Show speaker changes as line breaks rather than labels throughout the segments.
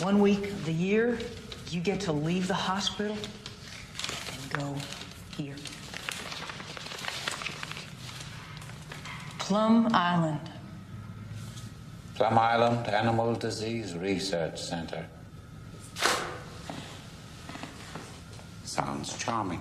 One week of the year, you get to leave the hospital and go here. Plum Island.
Plum Island Animal Disease Research Center. Sounds charming.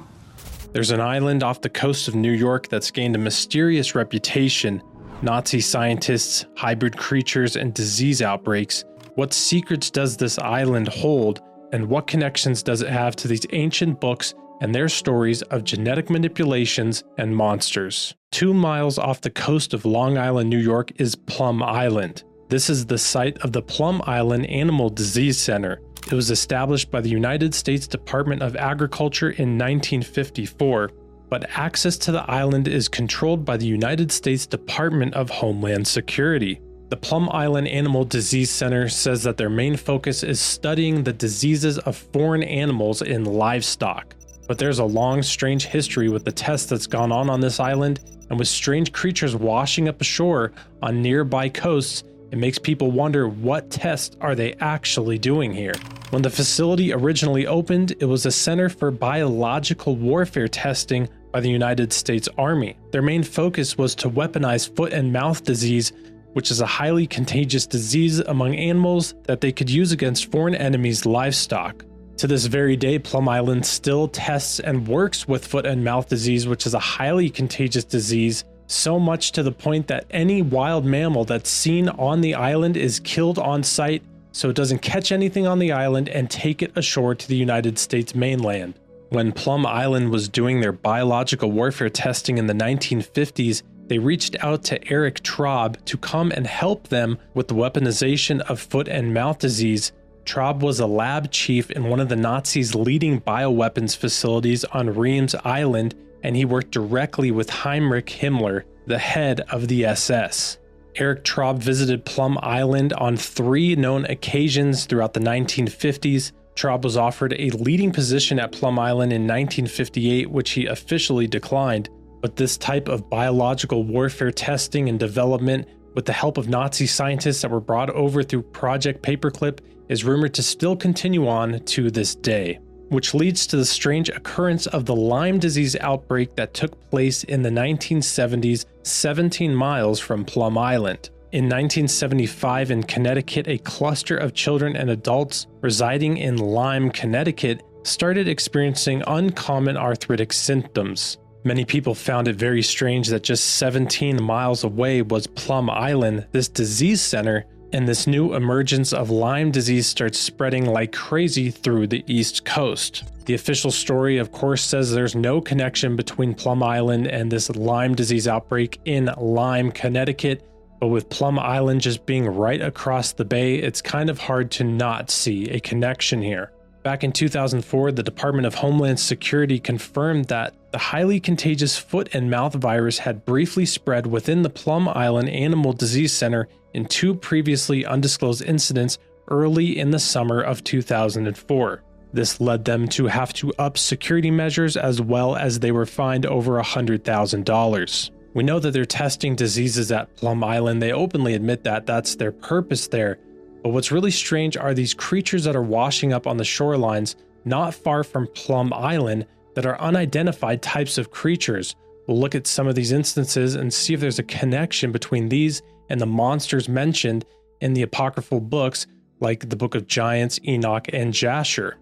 There's an island off the coast of New York that's gained a mysterious reputation. Nazi scientists, hybrid creatures, and disease outbreaks. What secrets does this island hold, and what connections does it have to these ancient books and their stories of genetic manipulations and monsters? Two miles off the coast of Long Island, New York, is Plum Island. This is the site of the Plum Island Animal Disease Center. It was established by the United States Department of Agriculture in 1954, but access to the island is controlled by the United States Department of Homeland Security. The Plum Island Animal Disease Center says that their main focus is studying the diseases of foreign animals in livestock. But there's a long, strange history with the tests that's gone on on this island, and with strange creatures washing up ashore on nearby coasts it makes people wonder what tests are they actually doing here. When the facility originally opened, it was a center for biological warfare testing by the United States Army. Their main focus was to weaponize foot and mouth disease, which is a highly contagious disease among animals that they could use against foreign enemies' livestock. To this very day, Plum Island still tests and works with foot and mouth disease, which is a highly contagious disease so much to the point that any wild mammal that's seen on the island is killed on site so it doesn't catch anything on the island and take it ashore to the United States mainland. When Plum Island was doing their biological warfare testing in the 1950s, they reached out to Erich Traub to come and help them with the weaponization of foot and mouth disease. Traub was a lab chief in one of the Nazis' leading bioweapons facilities on Riems Island and he worked directly with Heinrich Himmler, the head of the SS. Erich Traub visited Plum Island on three known occasions throughout the 1950s. Traub was offered a leading position at Plum Island in 1958, which he officially declined. But this type of biological warfare testing and development, with the help of Nazi scientists that were brought over through Project Paperclip, is rumored to still continue on to this day which leads to the strange occurrence of the Lyme disease outbreak that took place in the 1970s, 17 miles from Plum Island. In 1975, in Connecticut, a cluster of children and adults residing in Lyme, Connecticut, started experiencing uncommon arthritic symptoms. Many people found it very strange that just 17 miles away was Plum Island, this disease center and this new emergence of Lyme disease starts spreading like crazy through the East Coast. The official story, of course, says there's no connection between Plum Island and this Lyme disease outbreak in Lyme, Connecticut. But with Plum Island just being right across the bay, it's kind of hard to not see a connection here. Back in 2004, the Department of Homeland Security confirmed that the highly contagious foot and mouth virus had briefly spread within the Plum Island Animal Disease Center in two previously undisclosed incidents early in the summer of 2004. This led them to have to up security measures as well as they were fined over $100,000. We know that they're testing diseases at Plum Island. They openly admit that that's their purpose there. But what's really strange are these creatures that are washing up on the shorelines not far from Plum Island that are unidentified types of creatures. We'll look at some of these instances and see if there's a connection between these and the monsters mentioned in the apocryphal books like the Book of Giants, Enoch, and Jasher.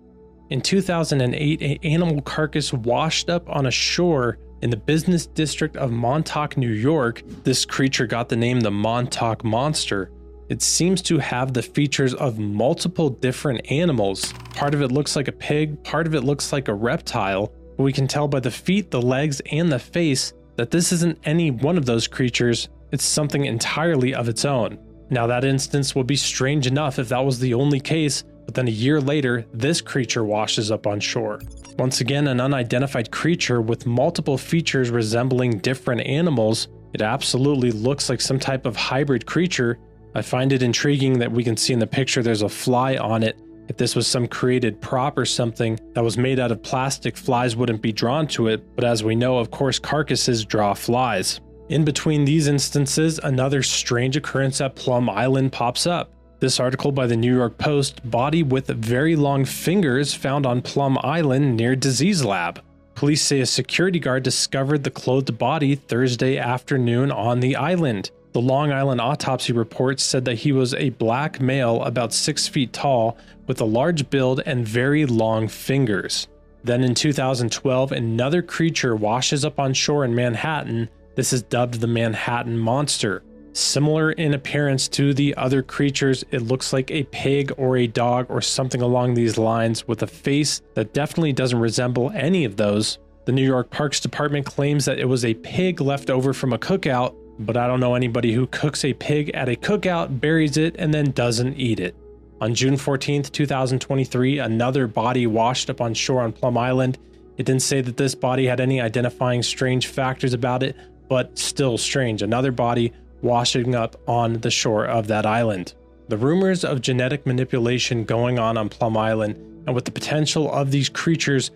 In 2008, an animal carcass washed up on a shore in the business district of Montauk, New York. This creature got the name the Montauk Monster. It seems to have the features of multiple different animals. Part of it looks like a pig, part of it looks like a reptile, but we can tell by the feet, the legs, and the face that this isn't any one of those creatures, it's something entirely of its own. Now, that instance would be strange enough if that was the only case, but then a year later, this creature washes up on shore. Once again, an unidentified creature with multiple features resembling different animals. It absolutely looks like some type of hybrid creature. I find it intriguing that we can see in the picture there's a fly on it. If this was some created prop or something that was made out of plastic, flies wouldn't be drawn to it, but as we know, of course, carcasses draw flies. In between these instances, another strange occurrence at Plum Island pops up. This article by the New York Post body with very long fingers found on Plum Island near Disease Lab. Police say a security guard discovered the clothed body Thursday afternoon on the island. The Long Island autopsy report said that he was a black male about six feet tall with a large build and very long fingers. Then in 2012, another creature washes up on shore in Manhattan. This is dubbed the Manhattan Monster. Similar in appearance to the other creatures, it looks like a pig or a dog or something along these lines with a face that definitely doesn't resemble any of those. The New York Parks Department claims that it was a pig left over from a cookout, but I don't know anybody who cooks a pig at a cookout, buries it, and then doesn't eat it. On June 14th, 2023, another body washed up on shore on Plum Island. It didn't say that this body had any identifying strange factors about it, but still strange. Another body washing up on the shore of that island. The rumors of genetic manipulation going on on Plum Island, and with the potential of these creatures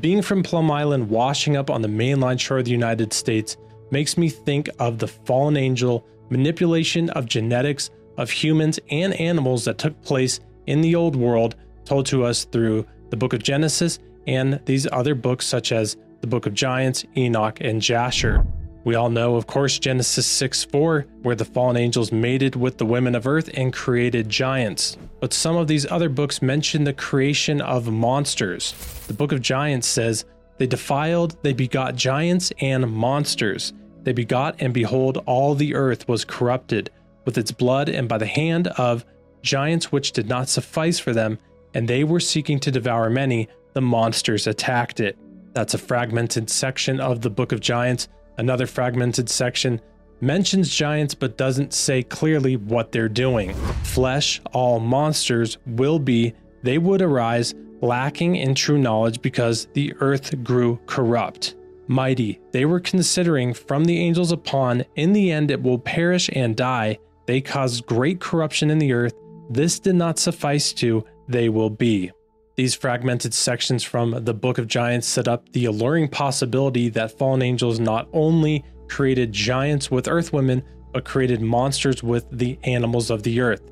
being from Plum Island washing up on the mainland shore of the United States, makes me think of the fallen angel manipulation of genetics of humans and animals that took place in the old world, told to us through the book of Genesis and these other books, such as the book of Giants, Enoch, and Jasher. We all know, of course, Genesis 6 4, where the fallen angels mated with the women of earth and created giants. But some of these other books mention the creation of monsters. The book of Giants says, They defiled, they begot giants and monsters. They begot, and behold, all the earth was corrupted with its blood, and by the hand of giants which did not suffice for them, and they were seeking to devour many, the monsters attacked it. That's a fragmented section of the book of Giants Another fragmented section mentions giants but doesn't say clearly what they're doing. Flesh, all monsters will be, they would arise lacking in true knowledge because the earth grew corrupt. Mighty, they were considering from the angels upon, in the end it will perish and die. They caused great corruption in the earth. This did not suffice to, they will be. These fragmented sections from the Book of Giants set up the alluring possibility that fallen angels not only created giants with earth women, but created monsters with the animals of the earth.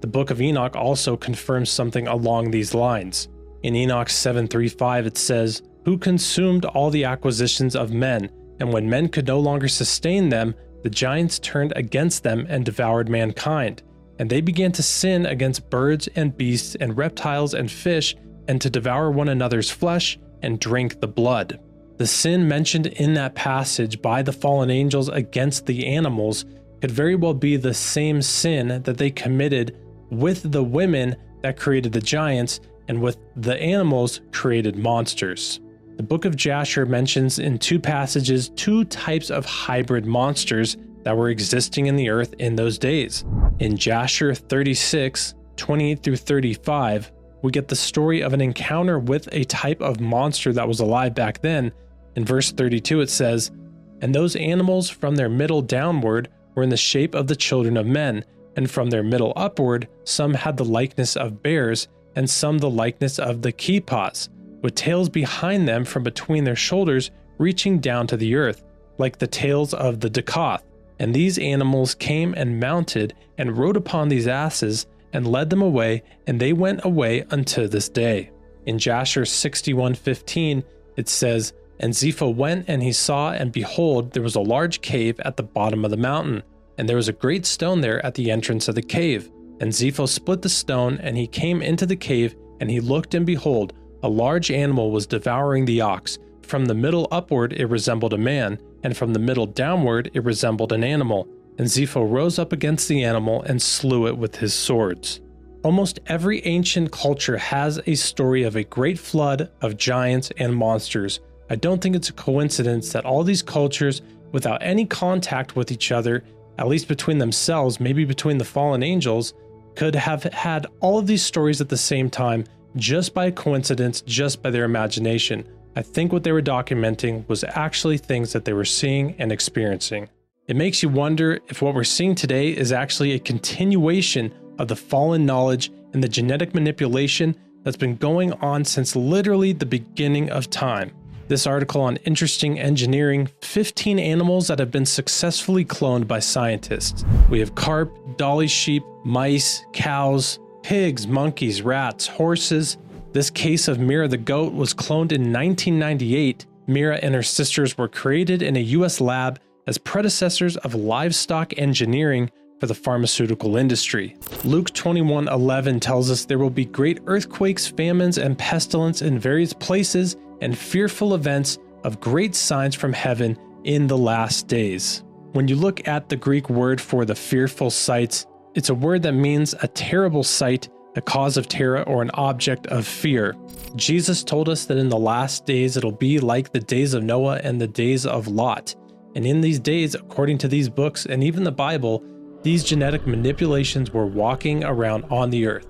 The Book of Enoch also confirms something along these lines. In Enoch 7:35 it says, "Who consumed all the acquisitions of men, and when men could no longer sustain them, the giants turned against them and devoured mankind." And they began to sin against birds and beasts and reptiles and fish and to devour one another's flesh and drink the blood. The sin mentioned in that passage by the fallen angels against the animals could very well be the same sin that they committed with the women that created the giants and with the animals created monsters. The book of Jasher mentions in two passages two types of hybrid monsters that were existing in the earth in those days. In Jasher 36, 28 through 35, we get the story of an encounter with a type of monster that was alive back then. In verse 32, it says, And those animals from their middle downward were in the shape of the children of men, and from their middle upward, some had the likeness of bears, and some the likeness of the Quippas, with tails behind them from between their shoulders reaching down to the earth, like the tails of the Dacoth. And these animals came and mounted and rode upon these asses, and led them away, and they went away unto this day. In Jasher 61:15 it says, And Zepho went and he saw, and behold, there was a large cave at the bottom of the mountain, and there was a great stone there at the entrance of the cave. And Zepho split the stone, and he came into the cave, and he looked, and behold, a large animal was devouring the ox. From the middle upward it resembled a man, and from the middle downward it resembled an animal and Zepho rose up against the animal and slew it with his swords. Almost every ancient culture has a story of a great flood of giants and monsters. I don't think it's a coincidence that all these cultures, without any contact with each other, at least between themselves, maybe between the fallen angels, could have had all of these stories at the same time just by coincidence, just by their imagination. I think what they were documenting was actually things that they were seeing and experiencing. It makes you wonder if what we're seeing today is actually a continuation of the fallen knowledge and the genetic manipulation that's been going on since literally the beginning of time. This article on interesting engineering 15 animals that have been successfully cloned by scientists. We have carp, dolly sheep, mice, cows, pigs, monkeys, rats, horses. This case of Mira the goat was cloned in 1998. Mira and her sisters were created in a US lab as predecessors of livestock engineering for the pharmaceutical industry. Luke 21:11 tells us there will be great earthquakes, famines, and pestilence in various places and fearful events of great signs from heaven in the last days. When you look at the Greek word for the fearful sights, it's a word that means a terrible sight, a cause of terror, or an object of fear. Jesus told us that in the last days it'll be like the days of Noah and the days of Lot. And in these days, according to these books and even the Bible, these genetic manipulations were walking around on the earth.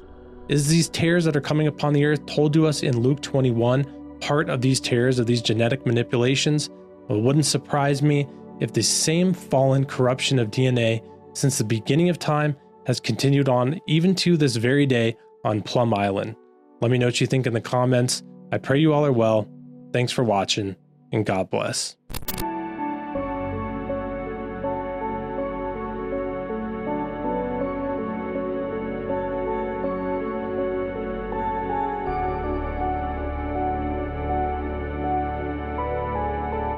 Is these tears that are coming upon the earth told to us in Luke 21 part of these tears of these genetic manipulations? Well, it wouldn't surprise me if the same fallen corruption of DNA since the beginning of time has continued on even to this very day on Plum Island. Let me know what you think in the comments. I pray you all are well. Thanks for watching, and God bless.